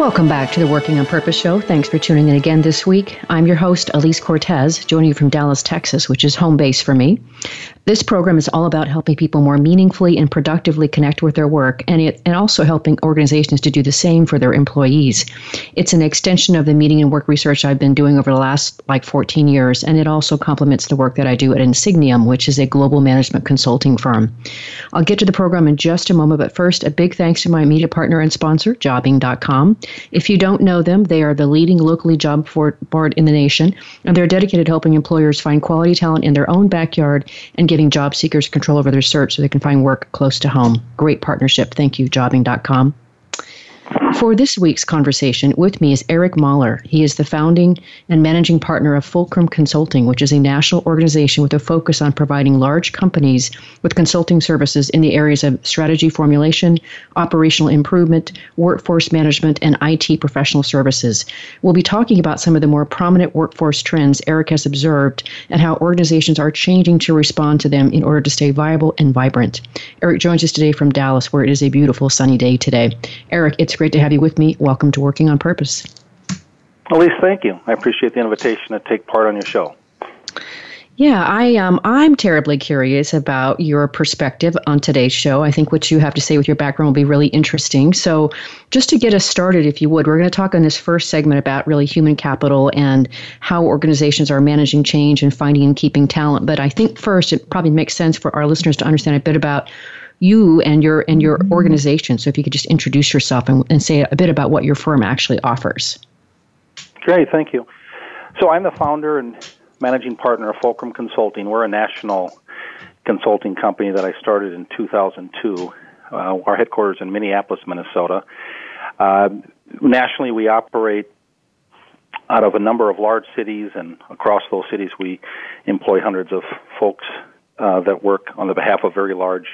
Welcome back to the Working on Purpose show. Thanks for tuning in again this week. I'm your host, Alise Cortez, joining you from Dallas, Texas, which is home base for me. This program is all about helping people more meaningfully and productively connect with their work and, it, and also helping organizations to do the same for their employees. It's an extension of the meaning and work research I've been doing over the last like 14 years, and it also complements the work that I do at Insigniam, which is a global management consulting firm. I'll get to the program in just a moment, but first, a big thanks to my media partner and sponsor, Jobing.com. If you don't know them, they are the leading locally job board in the nation, and they're dedicated to helping employers find quality talent in their own backyard and giving job seekers control over their search so they can find work close to home. Great partnership. Thank you, jobing.com. For this week's conversation, with me is Eric Mahler. He is the founding and managing partner of Fulcrum Consulting, which is a national organization with a focus on providing large companies with consulting services in the areas of strategy formulation, operational improvement, workforce management, and IT professional services. We'll be talking about some of the more prominent workforce trends Eric has observed and how organizations are changing to respond to them in order to stay viable and vibrant. Eric joins us today from Dallas, where it is a beautiful sunny day today. Eric, it's great to have you with me. Welcome to Working on Purpose. Alise, thank you. I appreciate the invitation to take part on your show. Yeah, I um, I'm terribly curious about your perspective on today's show. I think what you have to say with your background will be really interesting. So, just to get us started, if you would, we're going to talk in this first segment about really human capital and how organizations are managing change and finding and keeping talent. But I think first, it probably makes sense for our listeners to understand a bit about you and your and your organization. So if you could just introduce yourself and, and say a bit about what your firm actually offers. Great, thank you. So I'm the founder and managing partner of Fulcrum Consulting. We're a national consulting company that I started in 2002. Uh, our headquarters in Minneapolis, Minnesota. Uh, nationally, we operate out of a number of large cities, and across those cities, we employ hundreds of folks uh, that work on the behalf of very large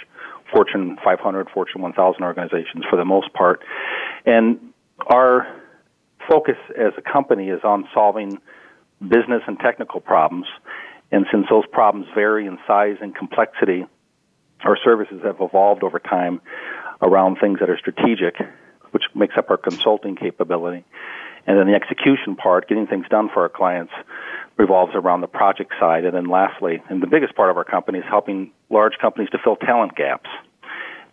Fortune 500, Fortune 1000 organizations for the most part. And our focus as a company is on solving business and technical problems. And since those problems vary in size and complexity, our services have evolved over time around things that are strategic, which makes up our consulting capability. And then the execution part, getting things done for our clients, revolves around the project side. And then lastly, and the biggest part of our company is helping large companies to fill talent gaps.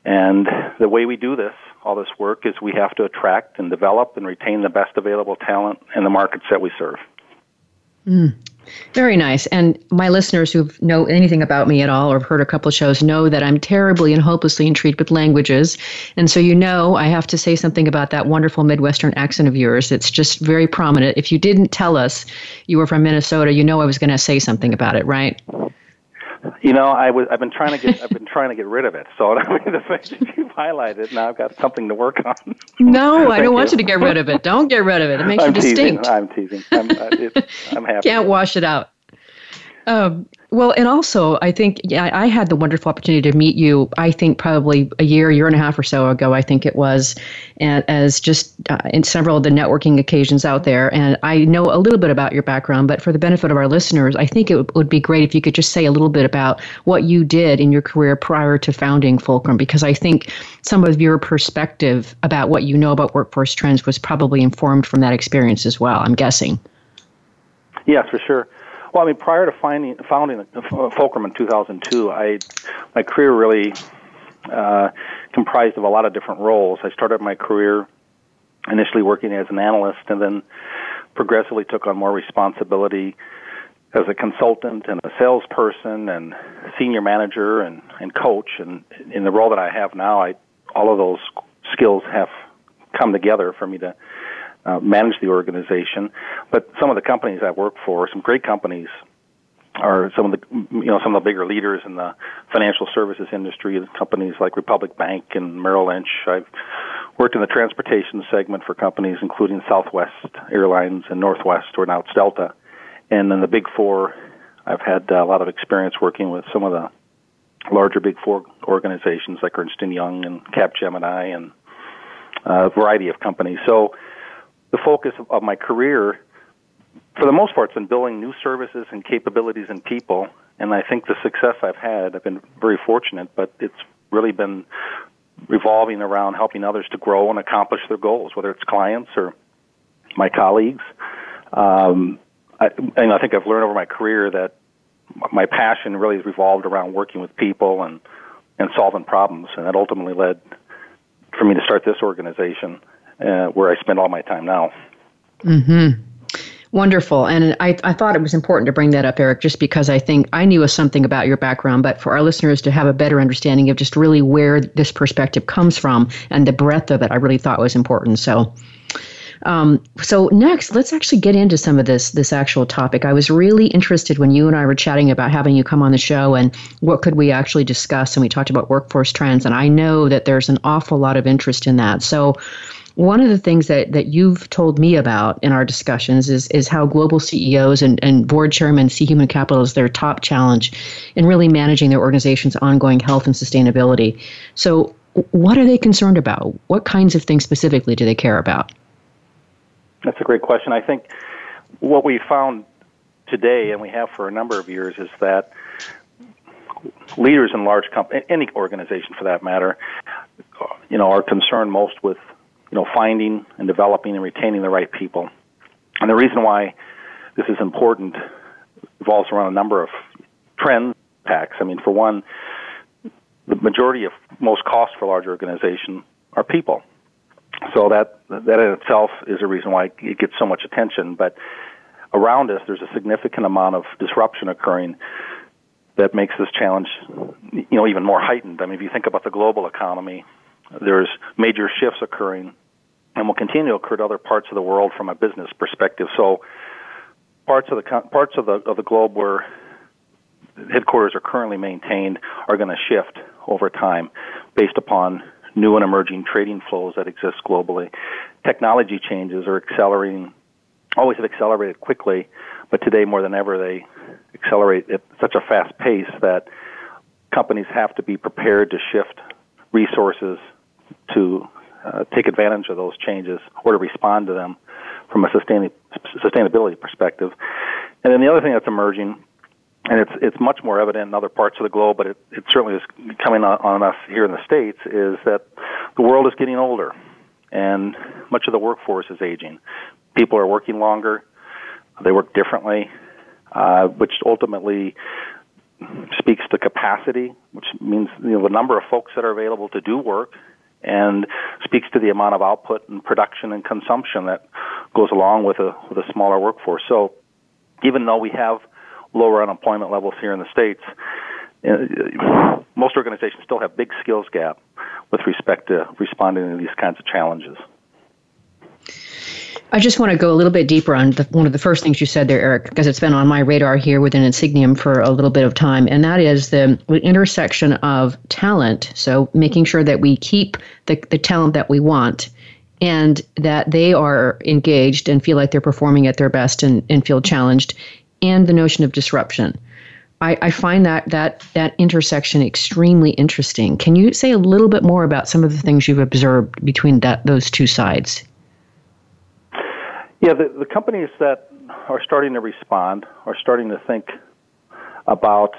And the way we do this, all this work, is we have to attract and develop and retain the best available talent in the markets that we serve. Mm. Very nice. And my listeners who know anything about me at all or have heard a couple of shows know that I'm terribly and hopelessly intrigued with languages. And so you know I have to say something about that wonderful Midwestern accent of yours. It's just very prominent. If you didn't tell us you were from Minnesota, you know I was going to say something about it, right? You know, I was I've been trying to get I've been trying to get rid of it. So the fact that you've highlighted now I've got something to work on. No, I don't want you to get rid of it. Don't get rid of it. It makes I'm you distinct. Teasing. I'm teasing. I'm, uh, it, I'm happy. Can't wash it out. Um, well, and also, I think yeah, I had the wonderful opportunity to meet you. I think probably a year, year and a half or so ago. I think it was, and as just uh, in several of the networking occasions out there. And I know a little bit about your background, but for the benefit of our listeners, I think it would be great if you could just say a little bit about what you did in your career prior to founding Fulcrum, because I think some of your perspective about what you know about workforce trends was probably informed from that experience as well. I'm guessing. Yeah, for sure. Well, I mean, prior to finding, founding Fulcrum in 2002, I my career really uh, comprised of a lot of different roles. I started my career initially working as an analyst, and then progressively took on more responsibility as a consultant and a salesperson and senior manager and, and coach. And in the role that I have now, I all of those skills have come together for me to uh, manage the organization. But some of the companies I work for, some great companies, are some of the you know some of the bigger leaders in the financial services industry. Companies like Republic Bank and Merrill Lynch. I've worked in the transportation segment for companies including Southwest Airlines and Northwest, or now it's Delta. And then the Big Four, I've had a lot of experience working with some of the larger Big Four organizations like Ernst & Young and Capgemini and a variety of companies. So the focus of my career, for the most part, has been building new services and capabilities and people. And I think the success I've had, I've been very fortunate, but it's really been revolving around helping others to grow and accomplish their goals, whether it's clients or my colleagues. Um, I, and I think I've learned over my career that my passion really has revolved around working with people and and solving problems, and that ultimately led for me to start this organization uh, where I spend all my time now. Hmm. Wonderful. And I, I thought it was important to bring that up, Eric, just because I think I knew something about your background, but for our listeners to have a better understanding of just really where this perspective comes from and the breadth of it, I really thought was important. So, um, so next, let's actually get into some of this this actual topic. I was really interested when you and I were chatting about having you come on the show and what could we actually discuss, and we talked about workforce trends, and I know that there's an awful lot of interest in that. So one of the things that, that you've told me about in our discussions is, is how global CEOs and, and board chairmen see human capital as their top challenge in really managing their organization's ongoing health and sustainability. So, what are they concerned about? What kinds of things specifically do they care about? That's a great question. I think what we found today, and we have for a number of years, is that leaders in large companies, any organization for that matter, you know, are concerned most with you know, finding and developing and retaining the right people. And the reason why this is important revolves around a number of trends, packs. I mean, for one, the majority of most costs for large organization are people. So that that in itself is a reason why it gets so much attention. But around us, there's a significant amount of disruption occurring that makes this challenge, you know, even more heightened. I mean, if you think about the global economy, there's major shifts occurring and will continue to occur to other parts of the world from a business perspective. So parts of the parts of the of the globe where headquarters are currently maintained are going to shift over time based upon new and emerging trading flows that exist globally. Technology changes are accelerating, always have accelerated quickly, but today more than ever they accelerate at such a fast pace that companies have to be prepared to shift resources to uh, take advantage of those changes or to respond to them from a sustain- sustainability perspective. And then the other thing that's emerging, and it's it's much more evident in other parts of the globe, but it, it certainly is coming on, on us here in the states, is that the world is getting older, and much of the workforce is aging. People are working longer, they work differently, uh, which ultimately speaks to capacity, which means you know the number of folks that are available to do work and speaks to the amount of output and production and consumption that goes along with a with a smaller workforce. So even though we have lower unemployment levels here in the states, uh, most organizations still have big skills gap with respect to responding to these kinds of challenges. I just want to go a little bit deeper on the, one of the first things you said there, Eric, because it's been on my radar here within Insigniam for a little bit of time, and that is the intersection of talent. So making sure that we keep the, the talent that we want and that they are engaged and feel like they're performing at their best and, and feel challenged, and the notion of disruption. I, I find that, that that intersection extremely interesting. Can you say a little bit more about some of the things you've observed between that those two sides? Yeah, the, the companies that are starting to respond are starting to think about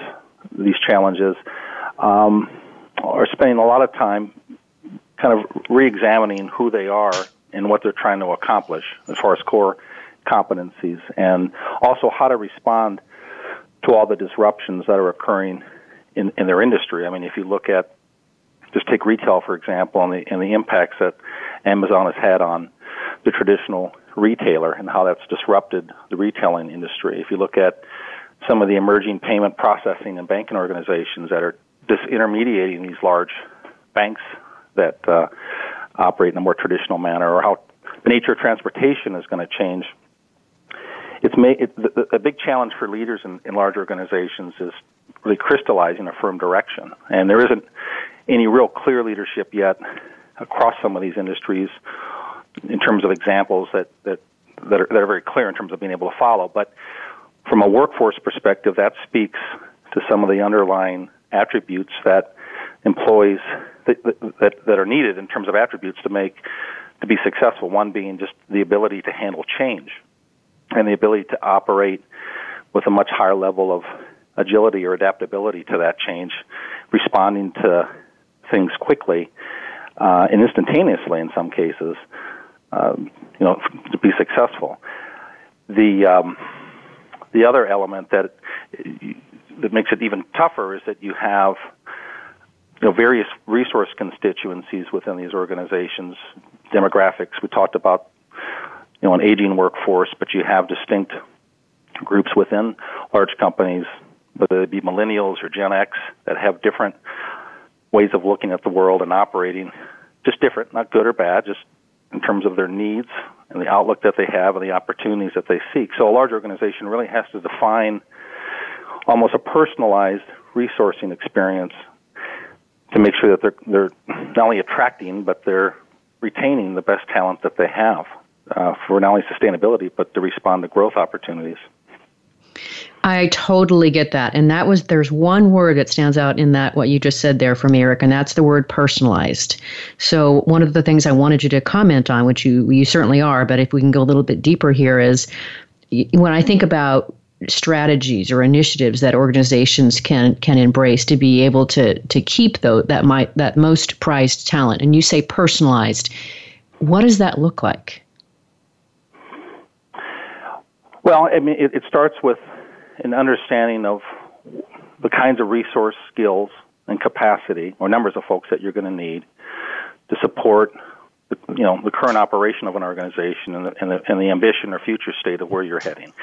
these challenges, um, are spending a lot of time kind of re-examining who they are and what they're trying to accomplish as far as core competencies, and also how to respond to all the disruptions that are occurring in, in their industry. I mean, if you look at just take retail for example, and the and the impacts that Amazon has had on the traditional retailer and how that's disrupted the retailing industry. If you look at some of the emerging payment processing and banking organizations that are disintermediating these large banks that uh, operate in a more traditional manner, or how the nature of transportation is going to change. It's made it, the, the big challenge for leaders in, in large organizations is really crystallizing a firm direction, and there isn't any real clear leadership yet across some of these industries in terms of examples that, that, that, are, that are very clear in terms of being able to follow. But from a workforce perspective, that speaks to some of the underlying attributes that employees that, that, that are needed in terms of attributes to make to be successful. One being just the ability to handle change and the ability to operate with a much higher level of agility or adaptability to that change, responding to things quickly uh, and instantaneously in some cases, um, you know, to be successful. The um, the other element that that makes it even tougher is that you have you know various resource constituencies within these organizations, demographics. We talked about you know an aging workforce, but you have distinct groups within large companies, whether they be millennials or Gen X, that have different ways of looking at the world and operating, just different, not good or bad, just in terms of their needs and the outlook that they have and the opportunities that they seek. So a large organization really has to define almost a personalized resourcing experience to make sure that they're they're not only attracting but they're retaining the best talent that they have uh, for not only sustainability but to respond to growth opportunities. I totally get that. And that was, there's one word that stands out in that, what you just said there from Eric, and that's the word personalized. So, one of the things I wanted you to comment on, which you, you certainly are, but if we can go a little bit deeper here, is when I think about strategies or initiatives that organizations can can embrace to be able to to keep though that might that most prized talent and you say personalized what does that look like well i mean it, it starts with an understanding of the kinds of resource skills and capacity or numbers of folks that you're going to need to support the, you know the current operation of an organization and the, and the, and the ambition or future state of where you're heading,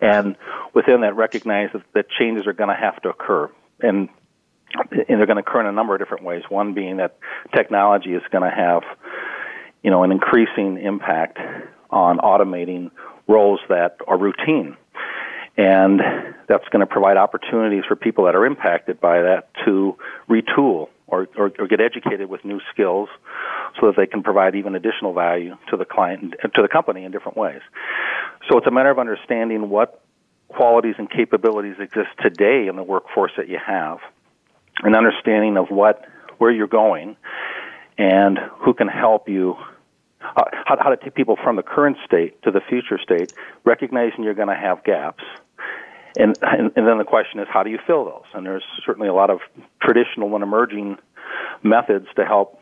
and within that recognize that, that changes are going to have to occur. And and they're going to occur in a number of different ways. One being that technology is going to have you know an increasing impact on automating roles that are routine and that's going to provide opportunities for people that are impacted by that to retool or, or, or, get educated with new skills so that they can provide even additional value to the client to the company in different ways. So it's a matter of understanding what qualities and capabilities exist today in the workforce that you have, an understanding of what where you're going, and who can help you. How, how to take people from the current state to the future state, recognizing you're going to have gaps, and, and, and then the question is, how do you fill those? And there's certainly a lot of traditional and emerging methods to help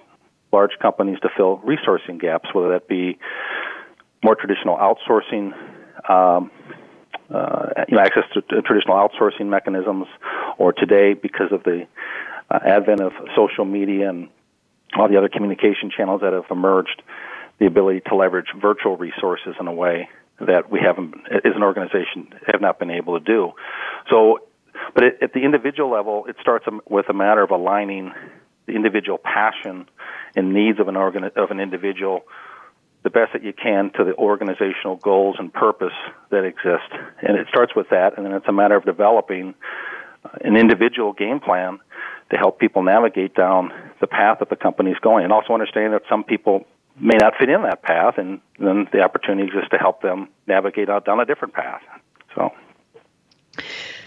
large companies to fill resourcing gaps, whether that be more traditional outsourcing, um, uh, you know, access to, to, traditional outsourcing mechanisms, or today because of the uh, advent of social media and all the other communication channels that have emerged, the ability to leverage virtual resources in a way that we haven't, as an organization, have not been able to do. So, but at the individual level, it starts with a matter of aligning the individual passion and needs of an organ of an individual the best that you can to the organizational goals and purpose that exist. And it starts with that, and then it's a matter of developing uh, an individual game plan to help people navigate down the path that the company is going. And also understanding that some people may not fit in that path, and then the opportunity exists to help them navigate out down a different path. So.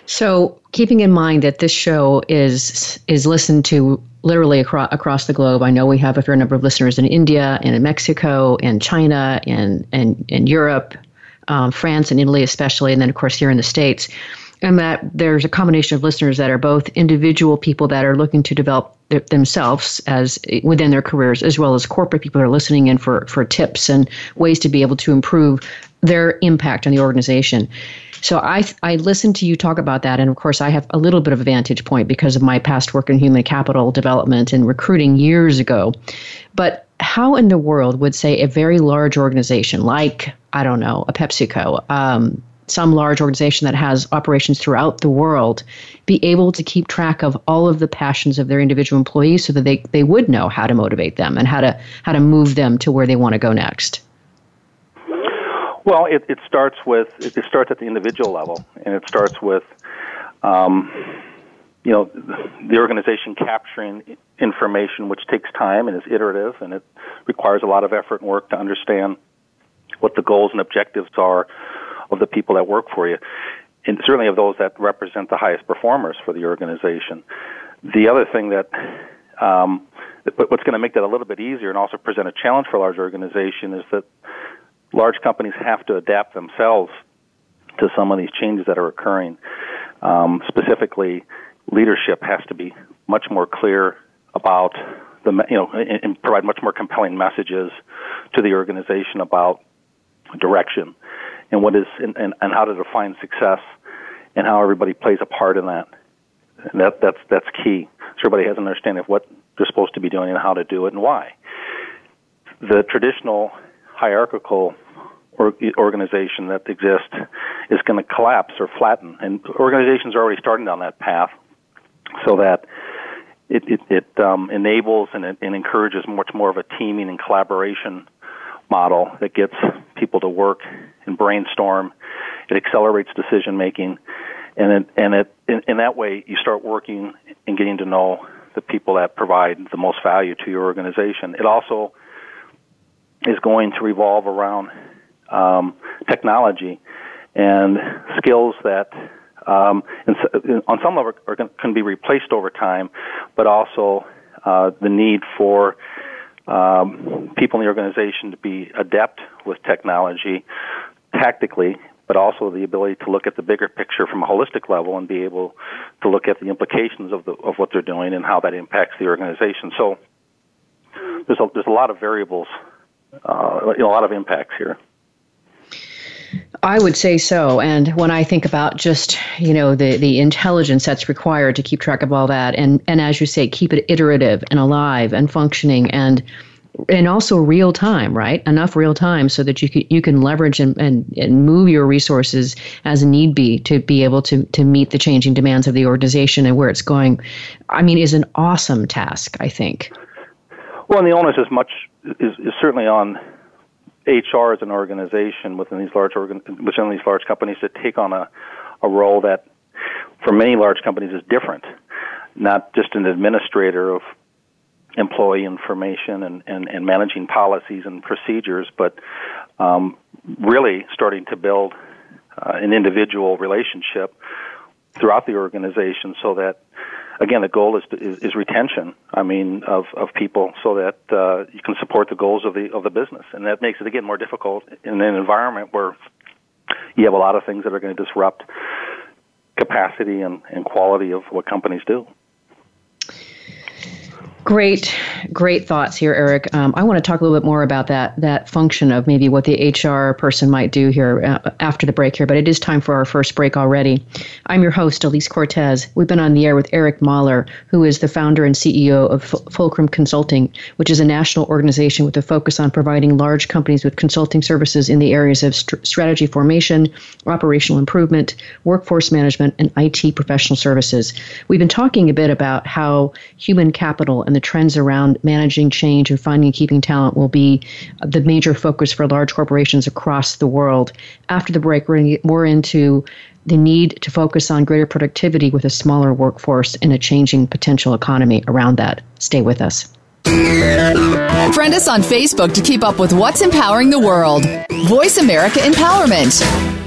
So, keeping in mind that this show is is listened to literally across across the globe, I know we have a fair number of listeners in India and in Mexico and China and and, and Europe, um, France and Italy especially, and then of course here in the states and that there's a combination of listeners that are both individual people that are looking to develop th- themselves as within their careers as well as corporate people are listening in for for tips and ways to be able to improve their impact on the organization. So I I listened to you talk about that and of course I have a little bit of a vantage point because of my past work in human capital development and recruiting years ago. But how in the world would say a very large organization like I don't know a PepsiCo um, some large organization that has operations throughout the world be able to keep track of all of the passions of their individual employees so that they, they would know how to motivate them and how to how to move them to where they want to go next. Well it, it starts with it starts at the individual level and it starts with um, you know, the organization capturing information, which takes time and is iterative, and it requires a lot of effort and work to understand what the goals and objectives are of the people that work for you, and certainly of those that represent the highest performers for the organization. The other thing that um, what's going to make that a little bit easier and also present a challenge for a large organization is that large companies have to adapt themselves to some of these changes that are occurring. Um, specifically, leadership has to be much more clear about the you know and, and provide much more compelling messages to the organization about direction and what is and, and, and how to define success and how everybody plays a part in that. And that that's that's key. So everybody has an understanding of what they're supposed to be doing and how to do it and why. The traditional hierarchical organization that exists is going to collapse or flatten, and organizations are already starting down that path so that it, it, it um, enables and, it, and encourages much more of a teaming and collaboration model that gets people to work and brainstorm. It accelerates decision making, and it, and it in, in that way you start working and getting to know the people that provide the most value to your organization. It also is going to revolve around um, technology and skills that um, and on some level are, can be replaced over time, but also uh, the need for um, people in the organization to be adept with technology tactically, but also the ability to look at the bigger picture from a holistic level and be able to look at the implications of the of what they're doing and how that impacts the organization. So there's a, there's a lot of variables, uh, a lot of impacts here. I would say so. And when I think about just, you know, the, the intelligence that's required to keep track of all that and, and as you say, keep it iterative and alive and functioning and and also real time, right? Enough real time so that you can you can leverage and, and, and move your resources as need be to be able to to meet the changing demands of the organization and where it's going. I mean, is an awesome task, I think. Well, and the onus is much is, is certainly on HR as an organization within these large organ, within these large companies to take on a, a role that, for many large companies, is different. Not just an administrator of employee information and, and, and managing policies and procedures, but um, really starting to build uh, an individual relationship throughout the organization so that again, the goal is, is, is retention. I mean, of of people, so that uh, you can support the goals of the of the business, and that makes it again more difficult in an environment where you have a lot of things that are going to disrupt capacity and, and quality of what companies do. Great, great thoughts here, Eric. Um, I want to talk a little bit more about that that function of maybe what the HR person might do here uh, after the break here. But it is time for our first break already. I'm your host, Alise Cortez. We've been on the air with Eric Mahler, who is the founder and CEO of Fulcrum Consulting, which is a national organization with a focus on providing large companies with consulting services in the areas of st- strategy formation, operational improvement, workforce management, and IT professional services. We've been talking a bit about how human capital and the trends around managing change and finding and keeping talent will be the major focus for large corporations across the world. After the break, we're, we're into the need to focus on greater productivity with a smaller workforce in a changing potential economy around that. Stay with us. Friend us on Facebook to keep up with what's empowering the world. Voice America Empowerment.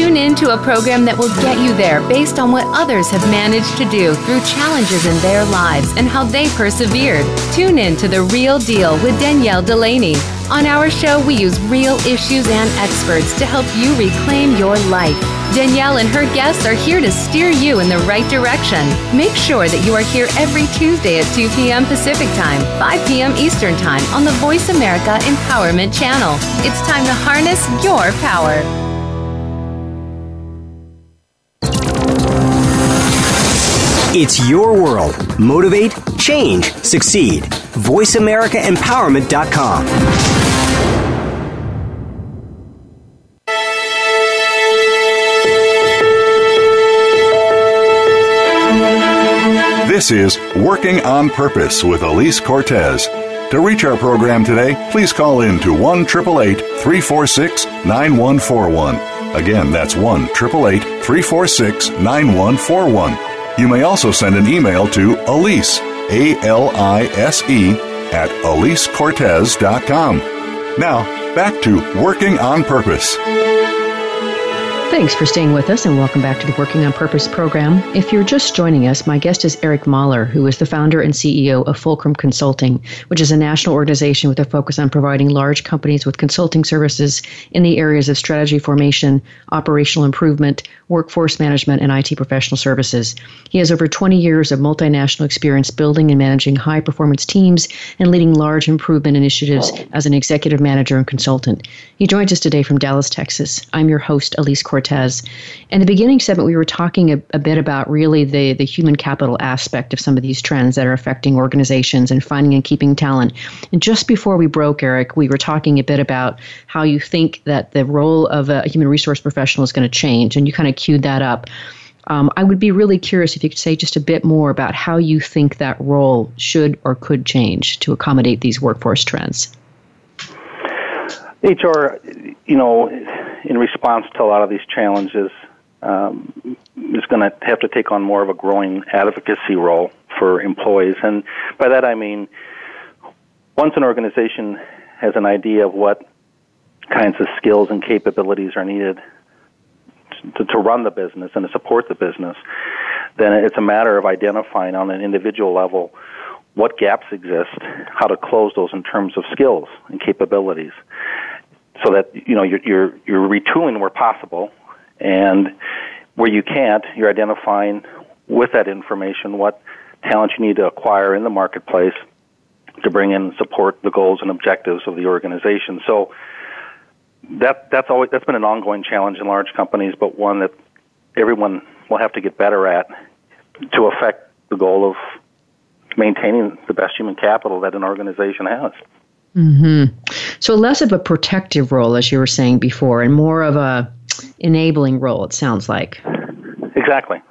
Tune in to a program that will get you there based on what others have managed to do through challenges in their lives and how they persevered. Tune in to The Real Deal with Danielle Delaney. On our show, we use real issues and experts to help you reclaim your life. Danielle and her guests are here to steer you in the right direction. Make sure that you are here every Tuesday at 2 p.m. Pacific Time, 5 p.m. Eastern Time on the Voice America Empowerment Channel. It's time to harness your power. It's your world. Motivate, change, succeed. VoiceAmericaEmpowerment.com. This is Working on Purpose with Alise Cortez. To reach our program today, please call in to 1 346 9141. Again, that's 1 346 9141 you may also send an email to Alise, A L I S E, at AliseCortez.com. Now, back to Working on Purpose. Thanks for staying with us and welcome back to the Working on Purpose program. If you're just joining us, my guest is Eric Mahler, who is the founder and CEO of Fulcrum Consulting, which is a national organization with a focus on providing large companies with consulting services in the areas of strategy formation, operational improvement, workforce management, and IT professional services. He has over 20 years of multinational experience building and managing high performance teams and leading large improvement initiatives as an executive manager and consultant. He joins us today from Dallas, Texas. I'm your host, Alise Cortez. Cortez. In the beginning segment, we were talking a, a, bit about really the, the human capital aspect of some of these trends that are affecting organizations and finding and keeping talent. And just before we broke, Eric, we were talking a bit about how you think that the role of a human resource professional is going to change, and you kind of queued that up. Um, I would be really curious if you could say just a bit more about how you think that role should or could change to accommodate these workforce trends. HR, you know, in response to a lot of these challenges, um, is going to have to take on more of a growing advocacy role for employees. And by that I mean, once an organization has an idea of what kinds of skills and capabilities are needed to, to run the business and to support the business, then it's a matter of identifying on an individual level what gaps exist, how to close those in terms of skills and capabilities so that you know you're, you're you're retooling where possible, and where you can't, you're identifying with that information what talent you need to acquire in the marketplace to bring in and support the goals and objectives of the organization. So that that's always that's been an ongoing challenge in large companies, but one that everyone will have to get better at to affect the goal of maintaining the best human capital that an organization has. Mm-hmm. So less of a protective role, as you were saying before, and more of a enabling role. It sounds like. Exactly.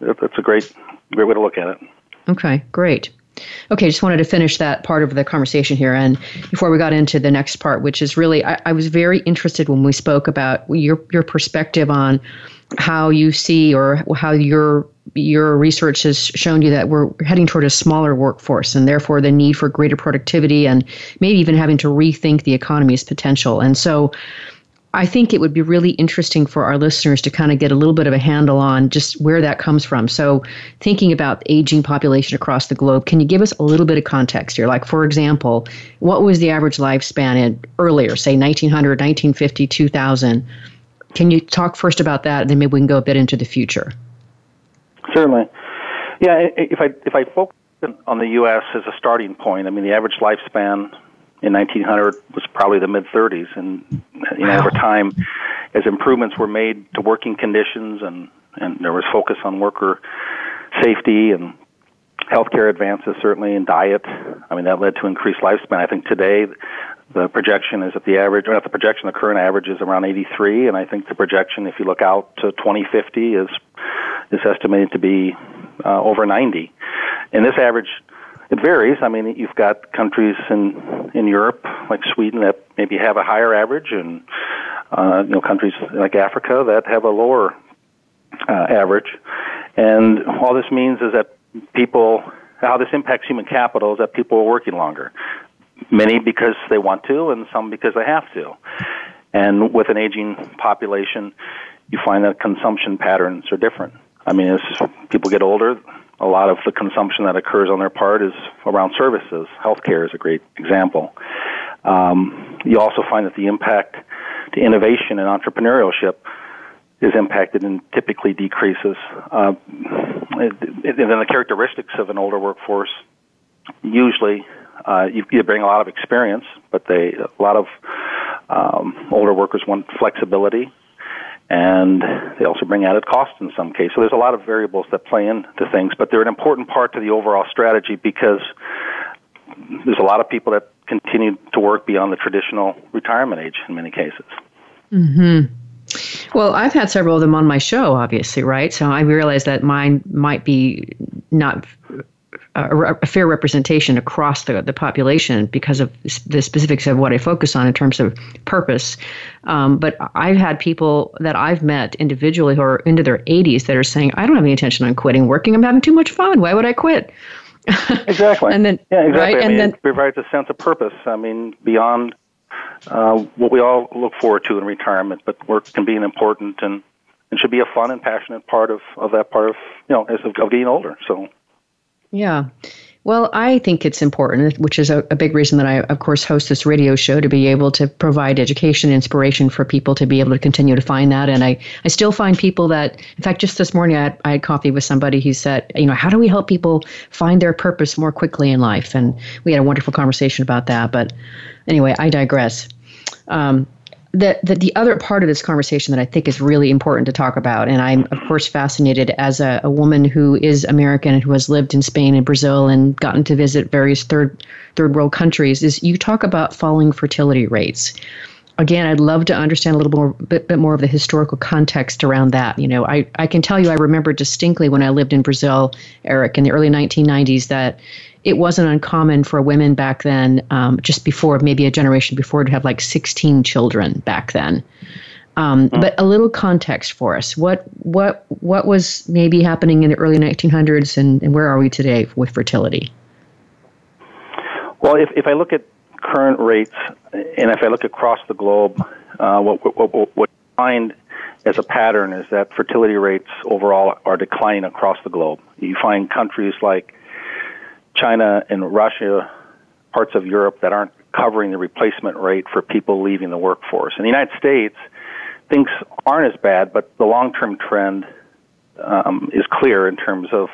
That's a great, great way to look at it. Okay, great. Okay, just wanted to finish that part of the conversation here. And before we got into the next part, which is really, I, I was very interested when we spoke about your your perspective on how you see or how your your research has shown you that we're heading toward a smaller workforce and therefore the need for greater productivity and maybe even having to rethink the economy's potential. And so I think it would be really interesting for our listeners to kind of get a little bit of a handle on just where that comes from. So, thinking about aging population across the globe, can you give us a little bit of context here? Like, for example, what was the average lifespan in earlier, say 1900, 1950, 2000? Can you talk first about that, and then maybe we can go a bit into the future? Certainly. Yeah, if I if I focus on the U.S. as a starting point, I mean the average lifespan in 1900 was probably the mid 30s, and you know over time, as improvements were made to working conditions and and there was focus on worker safety and healthcare advances certainly and diet. I mean that led to increased lifespan. I think today the projection is that the average, or not the projection, the current average is around 83, and I think the projection, if you look out to 2050, is is estimated to be uh, over 90. And this average, it varies. I mean, you've got countries in in Europe, like Sweden, that maybe have a higher average, and uh, you know, countries like Africa that have a lower uh, average. And all this means is that people how this impacts human capital is that people are working longer many because they want to, and some because they have to. And with an aging population, you find that consumption patterns are different. I mean, as people get older, a lot of the consumption that occurs on their part is around services. Healthcare is a great example. Um, you also find that the impact to innovation and entrepreneurship is impacted and typically decreases. Uh, and then the characteristics of an older workforce usually uh, you, you bring a lot of experience, but they a lot of um, older workers want flexibility, and they also bring added costs in some cases. So there's a lot of variables that play into things, but they're an important part to the overall strategy because there's a lot of people that continue to work beyond the traditional retirement age in many cases. Hmm. Well, I've had several of them on my show, obviously, right? So I realize that mine might be not a, a, fair representation across the, the population because of the specifics of what I focus on in terms of purpose. Um, but I've had people that I've met individually who are into their 80s that are saying, I don't have any intention on quitting working. I'm having too much fun. Why would I quit? exactly. and then, yeah, exactly. Right? I and then, it provides a sense of purpose. I mean, beyond uh, what we all look forward to in retirement, but work can be an important and, and should be a fun and passionate part of, of that part of, you know, as of, of getting older. So, yeah. Well, I think it's important, which is a, a, big reason that I, of course, host this radio show to be able to provide education, inspiration for people to be able to continue to find that. And I, I still find people that, in fact, just this morning I had, I had coffee with somebody who said, you know, how do we help people find their purpose more quickly in life? And we had a wonderful conversation about that. But anyway, I digress. Um, the, the, the other part of this conversation that I think is really important to talk about, and I'm of course fascinated as a, a woman who is American and who has lived in Spain and Brazil and gotten to visit various third third world countries, is you talk about falling fertility rates. Again, I'd love to understand a little more, bit, bit more of the historical context around that. You know, I, I can tell you I remember distinctly when I lived in Brazil, Eric, in the early 1990s, that it wasn't uncommon for women back then, um, just before maybe a generation before, to have like 16 children back then. Um, mm. But a little context for us. What what what was maybe happening in the early 1900s, and, and where are we today with fertility? Well, if if I look at current rates, and if I look across the globe, uh, what what what, what find as a pattern is that fertility rates overall are declining across the globe. You find countries like China and Russia, parts of Europe that aren't covering the replacement rate for people leaving the workforce. In the United States, things aren't as bad, but the long-term trend um, is clear in terms of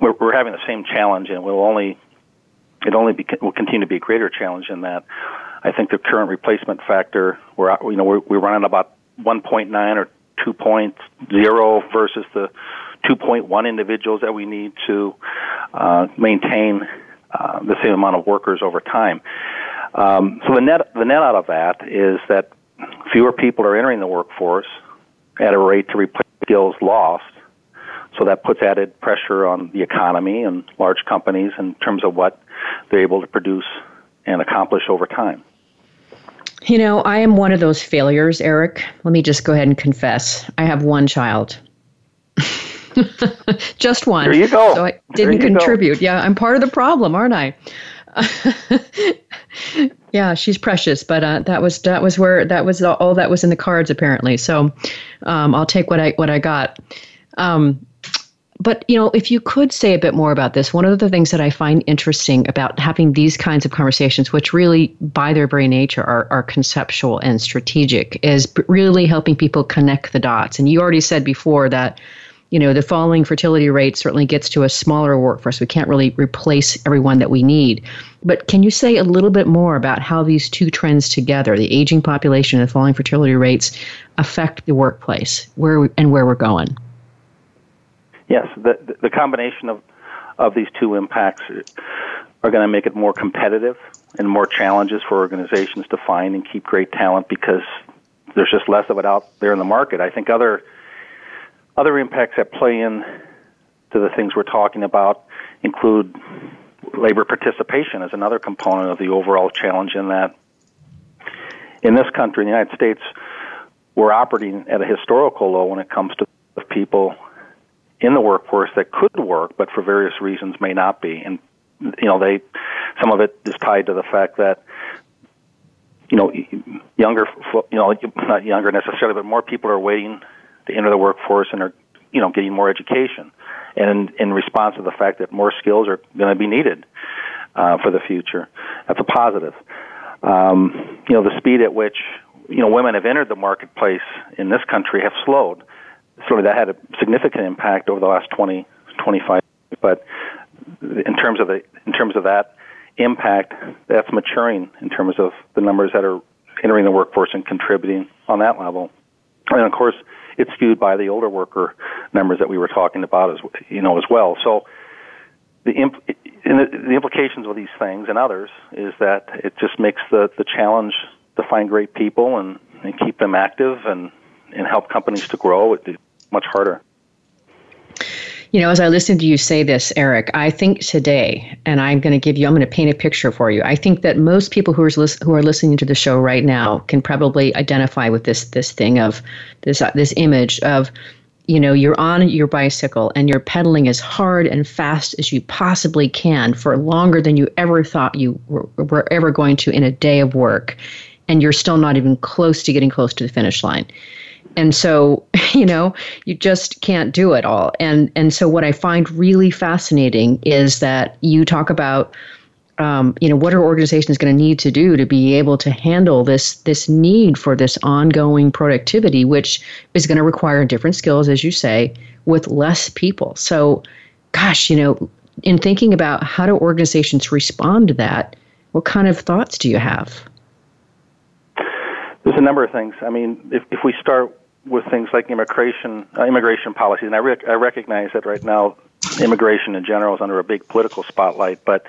we're, having the same challenge, and it will only it only be, will continue to be a greater challenge in that. I think the current replacement factor we're you know we're, we're running about 1.9 or 2.0 versus the 2.1 individuals that we need to uh, maintain uh, the same amount of workers over time. Um, so the net the net out of that is that fewer people are entering the workforce at a rate to replace skills lost. So that puts added pressure on the economy and large companies in terms of what they're able to produce and accomplish over time. You know, I am one of those failures, Eric. Let me just go ahead and confess. I have one child. Just one. There you go. So I didn't contribute. Go. Yeah, I'm part of the problem, aren't I? yeah, she's precious, but uh, that was that was where that was all that was in the cards apparently. So um, I'll take what I what I got. Um, but you know, if you could say a bit more about this, one of the things that I find interesting about having these kinds of conversations, which really, by their very nature, are, are conceptual and strategic, is really helping people connect the dots. And you already said before that you know, the falling fertility rate certainly gets to a smaller workforce. We can't really replace everyone that we need. But can you say a little bit more about how these two trends together, the aging population and the falling fertility rates, affect the workplace where we, and where we're going? Yes, the, the combination of, of these two impacts are going to make it more competitive and more challenges for organizations to find and keep great talent because there's just less of it out there in the market. I think other other impacts that play in to the things we're talking about include labor participation as another component of the overall challenge in that in this country, in the United States, we're operating at a historical low when it comes to people in the workforce that could work, but for various reasons may not be. And you know, they some of it is tied to the fact that you know, younger, you know, not younger necessarily, but more people are waiting to enter the workforce and are, you know, getting more education, and in response to the fact that more skills are going to be needed uh, for the future. That's a positive. Um, you know, the speed at which you know women have entered the marketplace in this country have slowed. Certainly, that had a significant impact over the last 20, 25. But in terms of the in terms of that impact, that's maturing in terms of the numbers that are entering the workforce and contributing on that level. And of course, it's skewed by the older worker numbers that we were talking about as you know as well. So the, imp- the implications of these things and others is that it just makes the the challenge to find great people and, and keep them active and and help companies to grow it much harder. You know, as I listen to you say this, Eric, I think today, and I'm going to give you, I'm going to paint a picture for you. I think that most people who are who are listening to the show right now can probably identify with this this thing of this uh, this image of, you know, you're on your bicycle and you're pedaling as hard and fast as you possibly can for longer than you ever thought you were, were ever going to in a day of work, and you're still not even close to getting close to the finish line and so you know you just can't do it all. And and so what i find really fascinating is that you talk about um, you know what are organizations going to need to do to be able to handle this this need for this ongoing productivity which is going to require different skills as you say with less people. So gosh you know in thinking about how do organizations respond to that what kind of thoughts do you have there's a number of things. I mean, if, if we start with things like immigration uh, immigration policies, and I, rec- I recognize that right now immigration in general is under a big political spotlight, but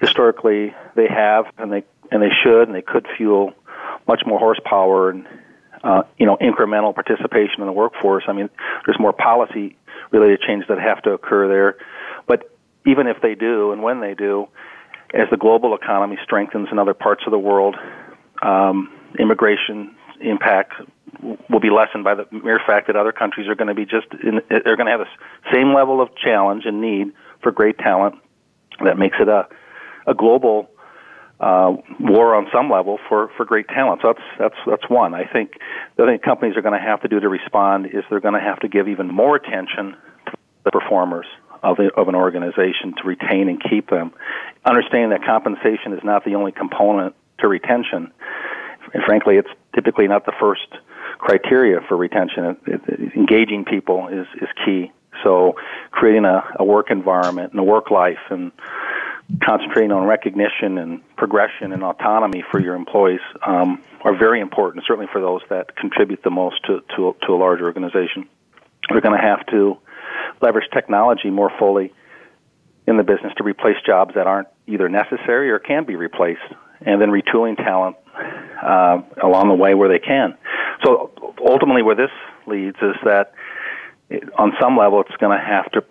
historically they have and they and they should and they could fuel much more horsepower and uh, you know incremental participation in the workforce. I mean, there's more policy related changes that have to occur there, but even if they do and when they do, as the global economy strengthens in other parts of the world, um, immigration impact will be lessened by the mere fact that other countries are going to be just in, they're going to have the same level of challenge and need for great talent that makes it a a global uh, war on some level for for great talent. So that's that's that's one. I think the thing companies are going to have to do to respond is they're going to have to give even more attention to the performers of the, of an organization to retain and keep them. Understanding that compensation is not the only component to retention, and frankly, it's typically not the first criteria for retention. It, it, engaging people is, is key. So creating a, a work environment and a work life and concentrating on recognition and progression and autonomy for your employees um, are very important, certainly for those that contribute the most to, to, to a large organization. We're going to have to leverage technology more fully in the business to replace jobs that aren't either necessary or can be replaced, and then retooling talent uh, along the way where they can. So ultimately, where this leads is that it, on some level, it's going to have to.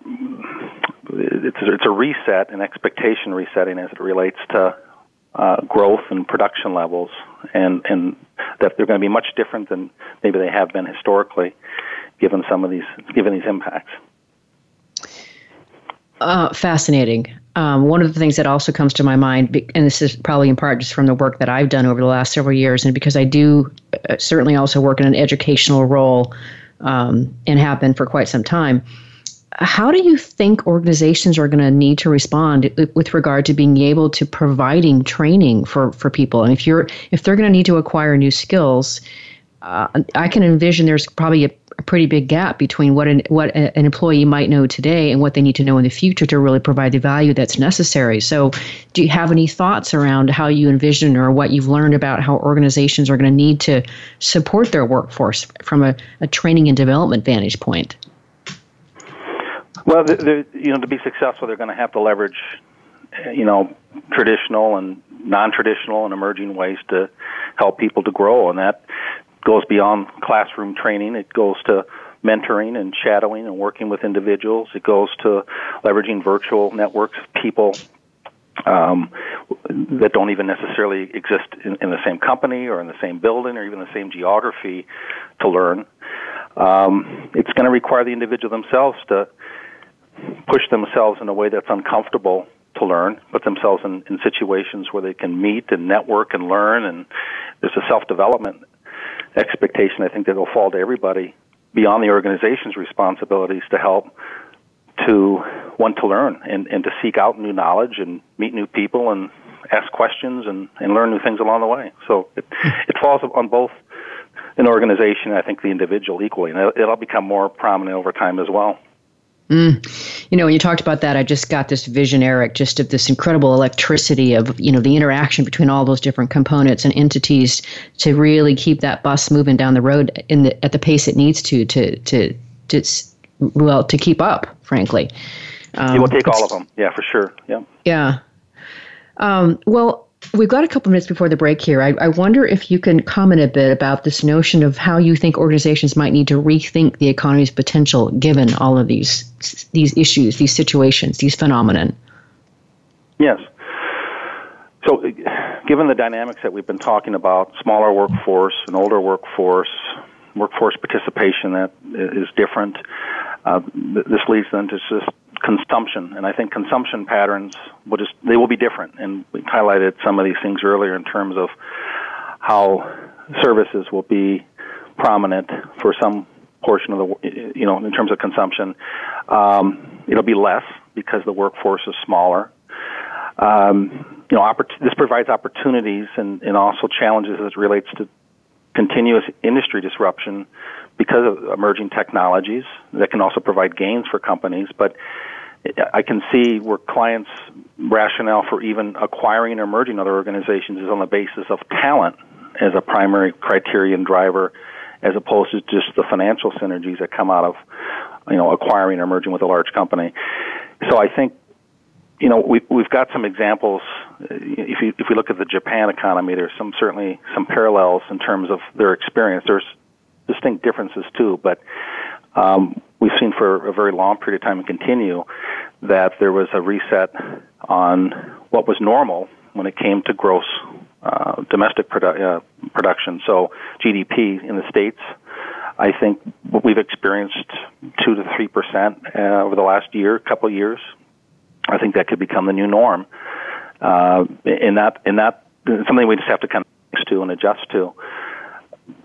It's, it's a reset, an expectation resetting as it relates to uh, growth and production levels, and and that they're going to be much different than maybe they have been historically, given some of these given these impacts. Uh, fascinating. Um, one of the things that also comes to my mind, and this is probably in part just from the work that I've done over the last several years, and because I do uh, certainly also work in an educational role um, and have been for quite some time. How do you think organizations are going to need to respond with regard to being able to providing training for, for people? And if you're if they're going to need to acquire new skills, uh, I can envision there's probably a pretty big gap between what an what an employee might know today and what they need to know in the future to really provide the value that's necessary. So, do you have any thoughts around how you envision or what you've learned about how organizations are going to need to support their workforce from a, a training and development vantage point? Well, you know, to be successful, they're going to have to leverage, you know, traditional and non-traditional and emerging ways to help people to grow, and that goes beyond classroom training. It goes to mentoring and shadowing and working with individuals. It goes to leveraging virtual networks of people um, that don't even necessarily exist in, in, the same company or in the same building or even the same geography to learn. Um, it's going to require the individual themselves to push themselves in a way that's uncomfortable to learn, put themselves in, in situations where they can meet and network and learn, and there's a self development expectation. I think that will fall to everybody beyond the organization's responsibilities to help to want to learn and, and to seek out new knowledge and meet new people and ask questions and, and learn new things along the way. So it, hmm. it falls on both an organization, I think the individual equally, and it'll become more prominent over time as well. Mm. You know, when you talked about that, I just got this vision, Eric, just of this incredible electricity of, you know, the interaction between all those different components and entities to really keep that bus moving down the road in the, at the pace it needs to, to, to, to well, to keep up, frankly. Um, it will take all of them. Yeah, for sure. Yeah. Yeah. Um, well, We've got a couple minutes before the break here. I, I, wonder if you can comment a bit about this notion of how you think organizations might need to rethink the economy's potential given all of these these issues, these situations, these phenomenon. Yes. So, given the dynamics that we've been talking about, smaller workforce, an older workforce, workforce participation that is different, uh, this leads then to just consumption, and I think consumption patterns will just they will be different. And we highlighted some of these things earlier in terms of how services will be prominent for some portion of the you know in terms of consumption. Um, it'll be less because the workforce is smaller. Um, you know, oppor- this provides opportunities and, and also challenges as it relates to continuous industry disruption because of emerging technologies that can also provide gains for companies. But I can see where clients' rationale for even acquiring or merging other organizations is on the basis of talent as a primary criterion driver, as opposed to just the financial synergies that come out of, you know, acquiring or merging with a large company. So I think, you know, we've we've got some examples. If you if we look at the Japan economy, there's some certainly some parallels in terms of their experience. There's distinct differences too, but um, we've seen for a very long period of time and continue that there was a reset on what was normal when it came to gross uh, domestic produ- uh, production. So GDP in the states, I think what we've experienced two to three percent uh, over the last year, couple of years. I think that could become the new norm. Uh, in that, in that, something we just have to kind of to and adjust to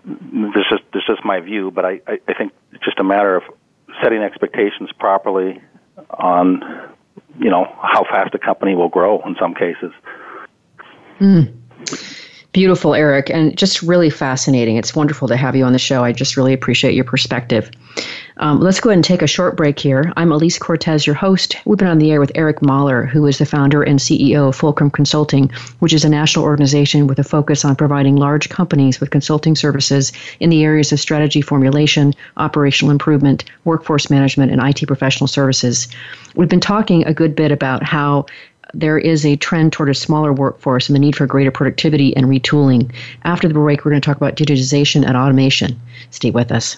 this is this is my view, but I, I, I think it's just a matter of setting expectations properly on you know how fast a company will grow in some cases. Mm. Beautiful, Eric, and just really fascinating. It's wonderful to have you on the show. I just really appreciate your perspective. Um, let's go ahead and take a short break here. I'm Alise Cortez, your host. We've been on the air with Eric Mahler, who is the founder and CEO of Fulcrum Consulting, which is a national organization with a focus on providing large companies with consulting services in the areas of strategy formulation, operational improvement, workforce management, and IT professional services. We've been talking a good bit about how there is a trend toward a smaller workforce and the need for greater productivity and retooling. After the break, we're going to talk about digitization and automation. Stay with us.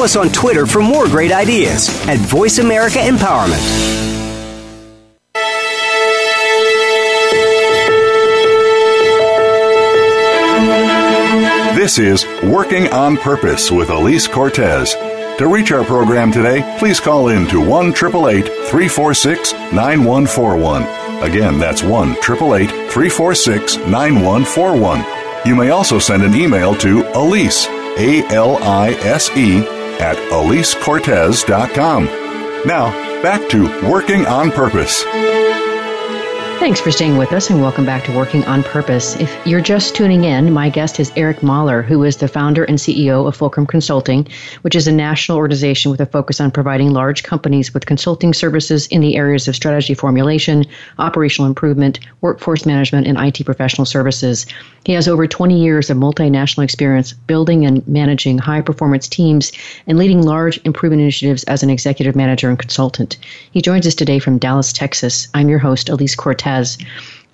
Follow us on Twitter for more great ideas at Voice America Empowerment. This is Working on Purpose with Alise Cortez. To reach our program today, please call in to 1 346 9141. Again, that's 1 346 9141. You may also send an email to Alise a L I S E, at AliseCortez.com. Now, back to Working on Purpose. Thanks for staying with us and welcome back to Working on Purpose. If you're just tuning in, my guest is Eric Mahler, who is the founder and CEO of Fulcrum Consulting, which is a national organization with a focus on providing large companies with consulting services in the areas of strategy formulation, operational improvement, workforce management, and IT professional services. He has over 20 years of multinational experience building and managing high performance teams and leading large improvement initiatives as an executive manager and consultant. He joins us today from Dallas, Texas. I'm your host, Alise Cortez has.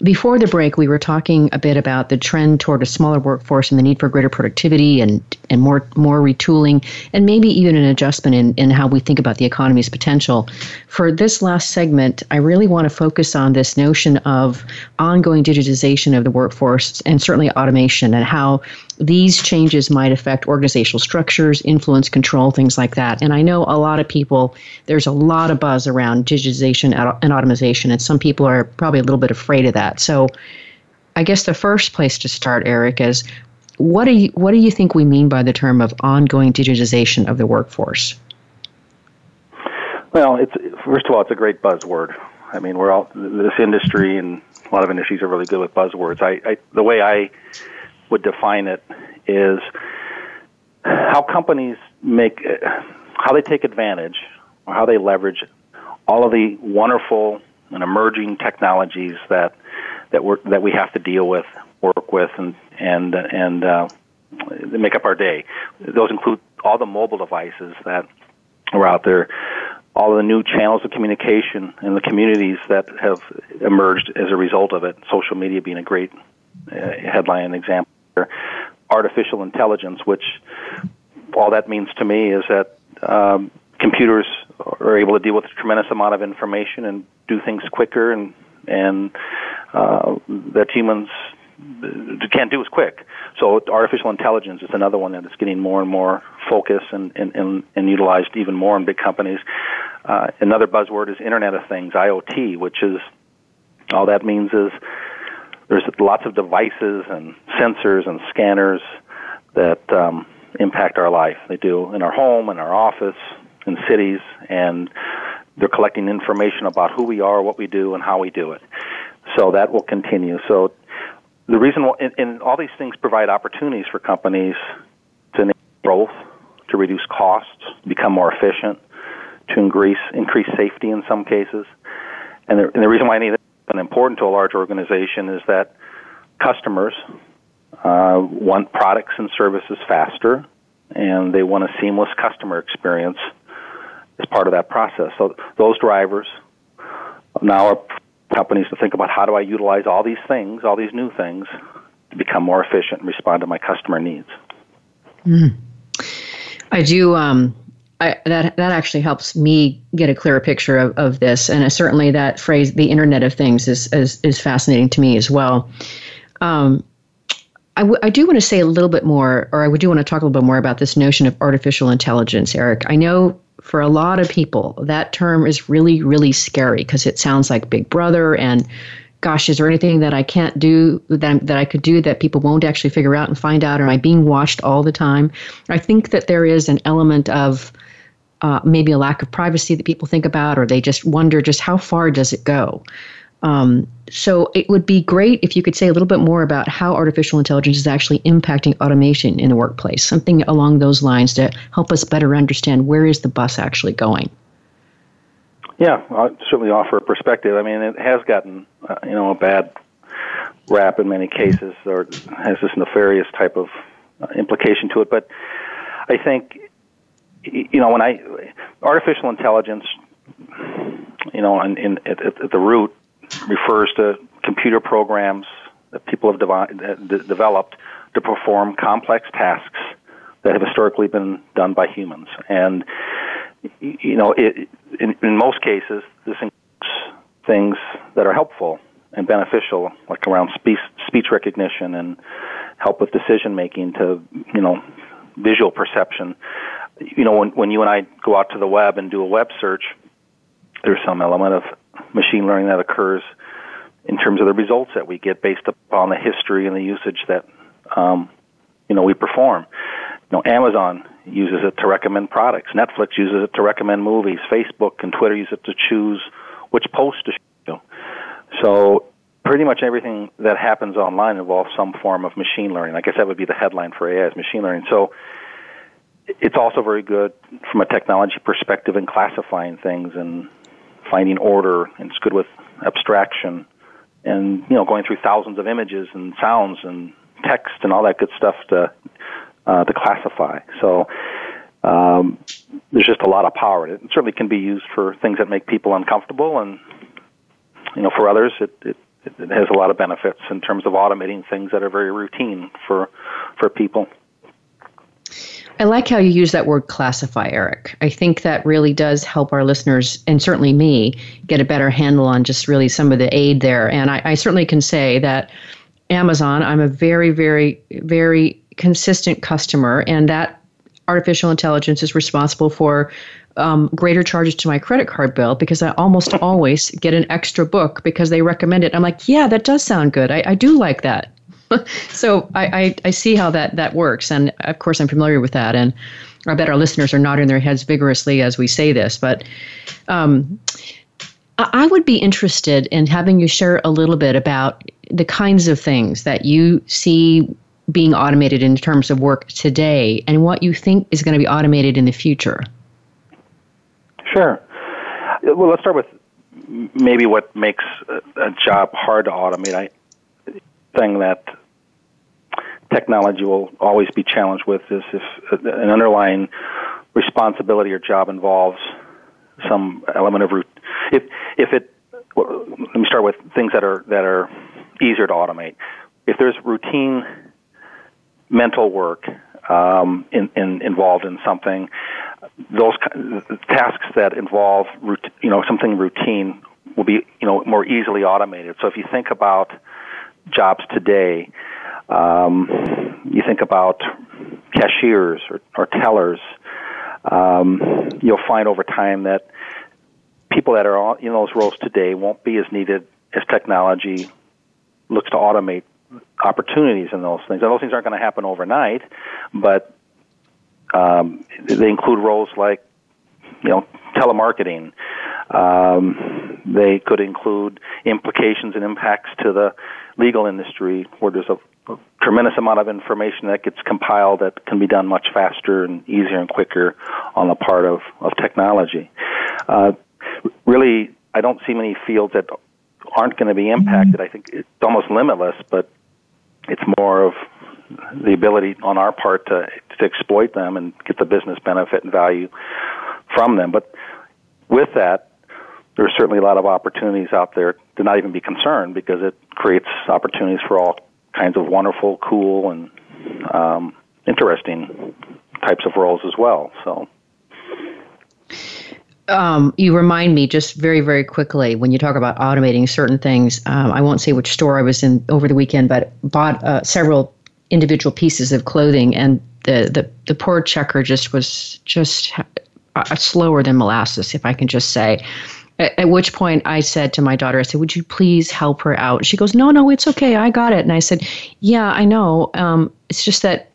Before the break, we were talking a bit about the trend toward a smaller workforce and the need for greater productivity and, and more more retooling and maybe even an adjustment in, in how we think about the economy's potential. For this last segment, I really want to focus on this notion of ongoing digitization of the workforce and certainly automation and how these changes might affect organizational structures, influence, control, things like that. And I know a lot of people, there's a lot of buzz around digitization and automation, and some people are probably a little bit afraid of that. So I guess the first place to start, Eric, is what do you what do you think we mean by the term of ongoing digitization of the workforce? Well, it's first of all, it's a great buzzword. I mean, we're all this industry and a lot of industries are really good with buzzwords. I, I the way I would define it is how companies make how they take advantage or how they leverage all of the wonderful and emerging technologies that that we that we have to deal with, work with, and and and uh, make up our day. Those include all the mobile devices that are out there, all the new channels of communication and the communities that have emerged as a result of it. Social media being a great uh, headline example artificial intelligence, which all that means to me is that um, computers are able to deal with a tremendous amount of information and do things quicker and and uh, that humans can't do as quick. So artificial intelligence is another one that is getting more and more focus and, and, and, and utilized even more in big companies. Uh, another buzzword is Internet of Things, IoT, which is all that means is there's lots of devices and sensors and scanners that um, impact our life. They do in our home, in our office, in cities, and they're collecting information about who we are, what we do, and how we do it. So that will continue. So the reason, and, and all these things provide opportunities for companies to growth, to reduce costs, become more efficient, to increase increase safety in some cases. And the, and the reason why I need and important to a large organization is that customers uh, want products and services faster, and they want a seamless customer experience as part of that process. So those drivers now are companies to think about how do I utilize all these things, all these new things, to become more efficient and respond to my customer needs. Mm. I do. Um, I, that that actually helps me get a clearer picture of, of this, and certainly that phrase, "the Internet of Things," is is, is fascinating to me as well. Um, I, w- I do want to say a little bit more, or I would do want to talk a little bit more about this notion of artificial intelligence, Eric. I know for a lot of people that term is really, really scary because it sounds like Big Brother and gosh, is there anything that I can't do that, that I could do that people won't actually figure out and find out? Am I being watched all the time? I think that there is an element of uh, maybe a lack of privacy that people think about, or they just wonder just how far does it go. Um, so it would be great if you could say a little bit more about how artificial intelligence is actually impacting automation in the workplace, something along those lines to help us better understand where is the bus actually going. Yeah, I'll certainly offer a perspective. I mean, it has gotten, uh, you know, a bad rap in many cases, or has this nefarious type of uh, implication to it. But I think, you know, when I artificial intelligence, you know, in, in at, at the root refers to computer programs that people have devi- developed to perform complex tasks that have historically been done by humans. And you know, it, in, in most cases, this includes things that are helpful and beneficial, like around speech, speech recognition and help with decision making to, you know, visual perception. You know, when, when you and I go out to the web and do a web search, there's some element of machine learning that occurs in terms of the results that we get based upon the history and the usage that um, you know we perform. You know, Amazon uses it to recommend products. Netflix uses it to recommend movies. Facebook and Twitter use it to choose which post to show. So pretty much everything that happens online involves some form of machine learning. I guess that would be the headline for AI is machine learning. So it's also very good from a technology perspective in classifying things and finding order. And it's good with abstraction and you know going through thousands of images and sounds and text and all that good stuff to uh, to classify. So um, there's just a lot of power. In it. It certainly can be used for things that make people uncomfortable, and you know, for others, it, it it has a lot of benefits in terms of automating things that are very routine for for people. I like how you use that word classify, Eric. I think that really does help our listeners, and certainly me, get a better handle on just really some of the aid there. And I, I certainly can say that Amazon, I'm a very, very, very consistent customer, and that artificial intelligence is responsible for um, greater charges to my credit card bill because I almost always get an extra book because they recommend it. I'm like, yeah, that does sound good. I, I do like that. so I, I, I, see how that, that works. And of course, I'm familiar with that. And I bet our listeners are nodding their heads vigorously as we say this. But um, I would be interested in having you share a little bit about the kinds of things that you see being automated in terms of work today and what you think is going to be automated in the future. Sure. Well, let's start with maybe what makes a, job hard to automate. I thing that technology will always be challenged with is if an underlying responsibility or job involves some element of root. If if it let me start with things that are that are easier to automate. If there's routine mental work um, in, in, involved in something, those tasks that involve you know something routine will be you know more easily automated. So if you think about jobs today, um, you think about cashiers or, or tellers, um, you'll find over time that people that are in those roles today won't be as needed as technology looks to automate opportunities in those things. And those things aren't going to happen overnight, but um, they include roles like, you know, telemarketing. Um, they could include implications and impacts to the legal industry, where there's a, tremendous amount of information that gets compiled that can be done much faster and easier and quicker on the part of, of technology. Uh, really, I don't see many fields that aren't going to be impacted. I think it's almost limitless, but it's more of the ability on our part to to exploit them and get the business benefit and value from them. But with that, there's certainly a lot of opportunities out there to not even be concerned because it creates opportunities for all kinds of wonderful, cool, and um, interesting types of roles as well. So um, you remind me just very, very quickly when you talk about automating certain things. Um, I won't say which store I was in over the weekend, but bought uh, several individual pieces of clothing, and the the, the poor checker just was just uh, slower than molasses, if I can just say. At, at, which point I said to my daughter, I said, "Would you please help her out?" She goes, "No, no, it's okay. I got it." And I said, "Yeah, I know. Um, it's just that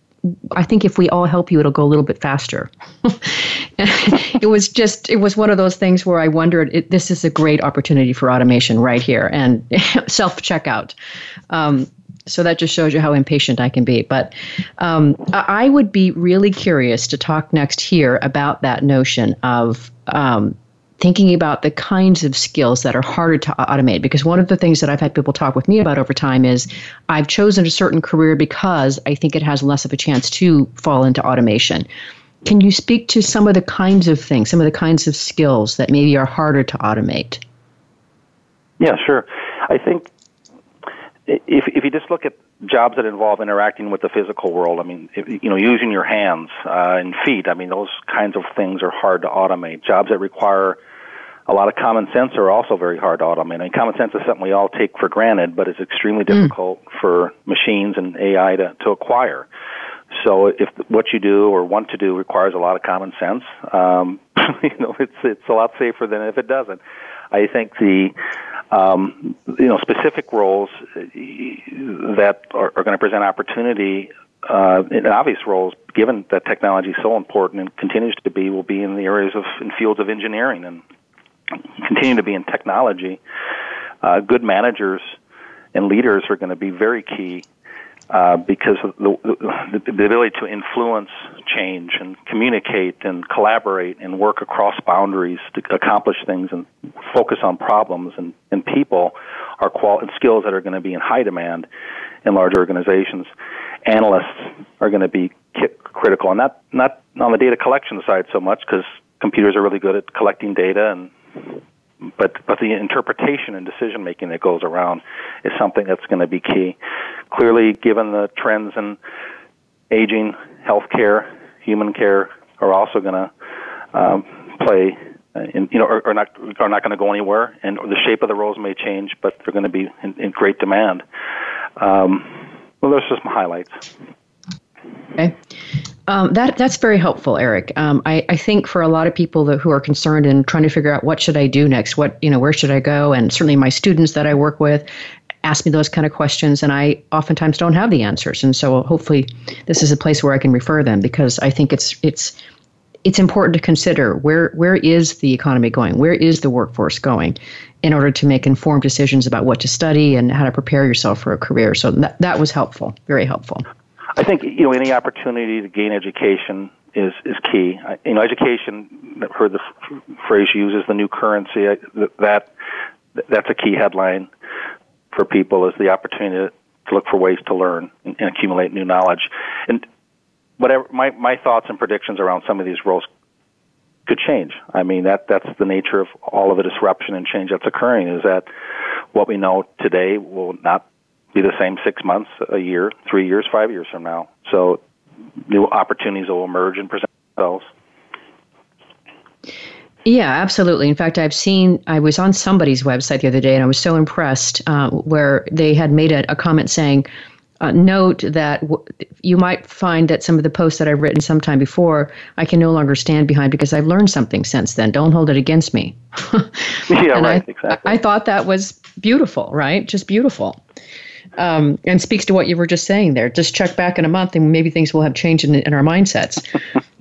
I think if we all help you, it'll go a little bit faster. it was just, it was one of those things where I wondered, it, this is a great opportunity for automation right here and self checkout. Um, so that just shows you how impatient I can be. But um, I would be really curious to talk next here about that notion of um, thinking about the kinds of skills that are harder to automate. Because one of the things that I've had people talk with me about over time is I've chosen a certain career because I think it has less of a chance to fall into automation. Can you speak to some of the kinds of things, some of the kinds of skills that maybe are harder to automate? Yeah, sure. I think if if you just look at jobs that involve interacting with the physical world, I mean, if, you know, using your hands uh, and feet, I mean, those kinds of things are hard to automate. Jobs that require a lot of common sense are also very hard to automate. I mean, common sense is something we all take for granted, but it's extremely hmm. difficult mm. for machines and AI to, to acquire. So if what you do or want to do requires a lot of common sense, um, you know, it's it's a lot safer than if it doesn't. I think the um, you know specific roles that are, are going to present opportunity uh, in obvious roles, given that technology is so important and continues to be, will be in the areas of in fields of engineering and continue to be in technology. Uh, good managers and leaders are going to be very key uh, because of the, the, the ability to influence change and communicate and collaborate and work across boundaries to accomplish things and focus on problems and, and people are qual- and skills that are going to be in high demand in large organizations. Analysts are going to be critical, and not not on the data collection side so much because computers are really good at collecting data and but but the interpretation and decision making that goes around is something that's going to be key. Clearly, given the trends in aging, healthcare, human care are also going to um, play. In, you know, are, are not are not going to go anywhere, and the shape of the roles may change, but they're going to be in, in great demand. Um, well, those are some highlights. Okay. Um, that that's very helpful, Eric. Um, I, I think for a lot of people that, who are concerned and trying to figure out what should I do next, what you know, where should I go, and certainly my students that I work with ask me those kind of questions, and I oftentimes don't have the answers. And so hopefully, this is a place where I can refer them because I think it's it's it's important to consider where where is the economy going, where is the workforce going, in order to make informed decisions about what to study and how to prepare yourself for a career. So that that was helpful, very helpful. I think you know any opportunity to gain education is is key. I, you know, education. I've heard the f- phrase used as the new currency. I, that that's a key headline for people is the opportunity to look for ways to learn and, and accumulate new knowledge. And whatever my my thoughts and predictions around some of these roles could change. I mean that that's the nature of all of the disruption and change that's occurring. Is that what we know today will not be the same six months, a year, three years, five years from now. So new opportunities will emerge and present themselves. Yeah, absolutely. In fact, I've seen, I was on somebody's website the other day and I was so impressed uh, where they had made a, a comment saying, uh, note that w- you might find that some of the posts that I've written sometime before, I can no longer stand behind because I've learned something since then. Don't hold it against me. yeah, and right, I, exactly. I thought that was beautiful, right? Just beautiful um, and speaks to what you were just saying there. Just check back in a month, and maybe things will have changed in, in our mindsets.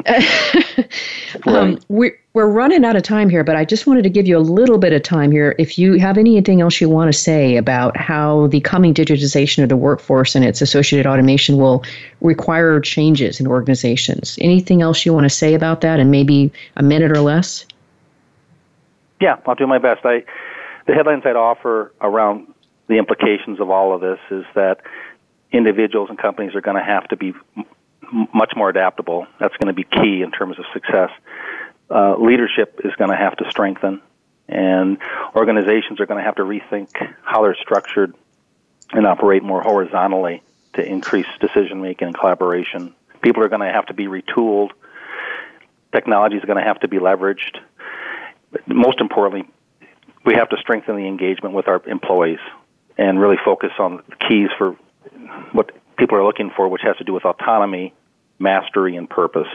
um, we're, we're running out of time here, but I just wanted to give you a little bit of time here. If you have anything else you want to say about how the coming digitization of the workforce and its associated automation will require changes in organizations, anything else you want to say about that, and maybe a minute or less? Yeah, I'll do my best. I the headlines I'd offer around the implications of all of this is that individuals and companies are going to have to be m- much more adaptable. That's going to be key in terms of success. Uh, leadership is going to have to strengthen, and organizations are going to have to rethink how they're structured and operate more horizontally to increase decision making and collaboration. People are going to have to be retooled. Technology is going to have to be leveraged. But most importantly, we have to strengthen the engagement with our employees and really focus on the keys for what people are looking for, which has to do with autonomy, mastery, and purpose.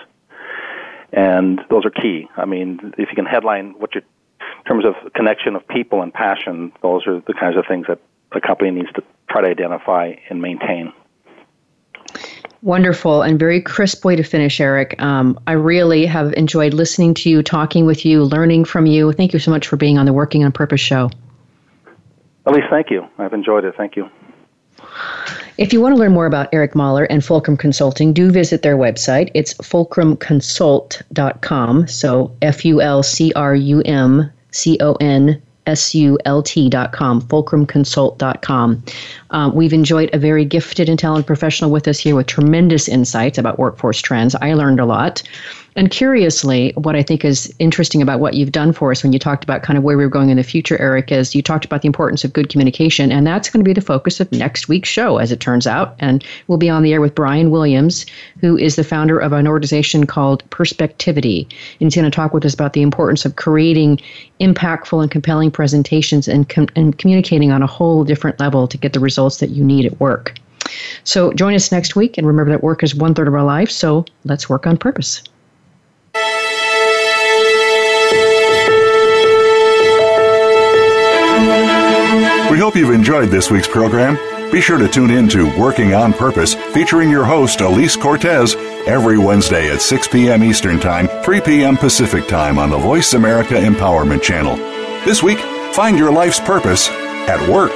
And those are key. I mean, if you can headline what you, in terms of connection of people and passion, those are the kinds of things that a company needs to try to identify and maintain. Wonderful and very crisp way to finish, Eric. Um, I really have enjoyed listening to you, talking with you, learning from you. Thank you so much for being on the Working on Purpose show. Alise, thank you. I've enjoyed it. Thank you. If you want to learn more about Eric Mahler and Fulcrum Consulting, do visit their website. It's fulcrumconsult.com. So F U L C R U M C O N S-U-L-T.com, fulcrumconsult.com. Um, we've enjoyed a very gifted and talented professional with us here with tremendous insights about workforce trends. I learned a lot. And curiously, what I think is interesting about what you've done for us when you talked about kind of where we are going in the future, Eric, is you talked about the importance of good communication. And that's going to be the focus of next week's show, as it turns out. And we'll be on the air with Brian Williams, who is the founder of an organization called Perspectivity. And he's going to talk with us about the importance of creating impactful and compelling presentations and, com- and communicating on a whole different level to get the results that you need at work. So join us next week. And remember that work is one third of our life. So let's work on purpose. We hope you've enjoyed this week's program. Be sure to tune in to Working on Purpose, featuring your host, Alise Cortez, every Wednesday at 6 p.m. Eastern Time, 3 p.m. Pacific Time on the Voice America Empowerment Channel. This week, find your life's purpose at work.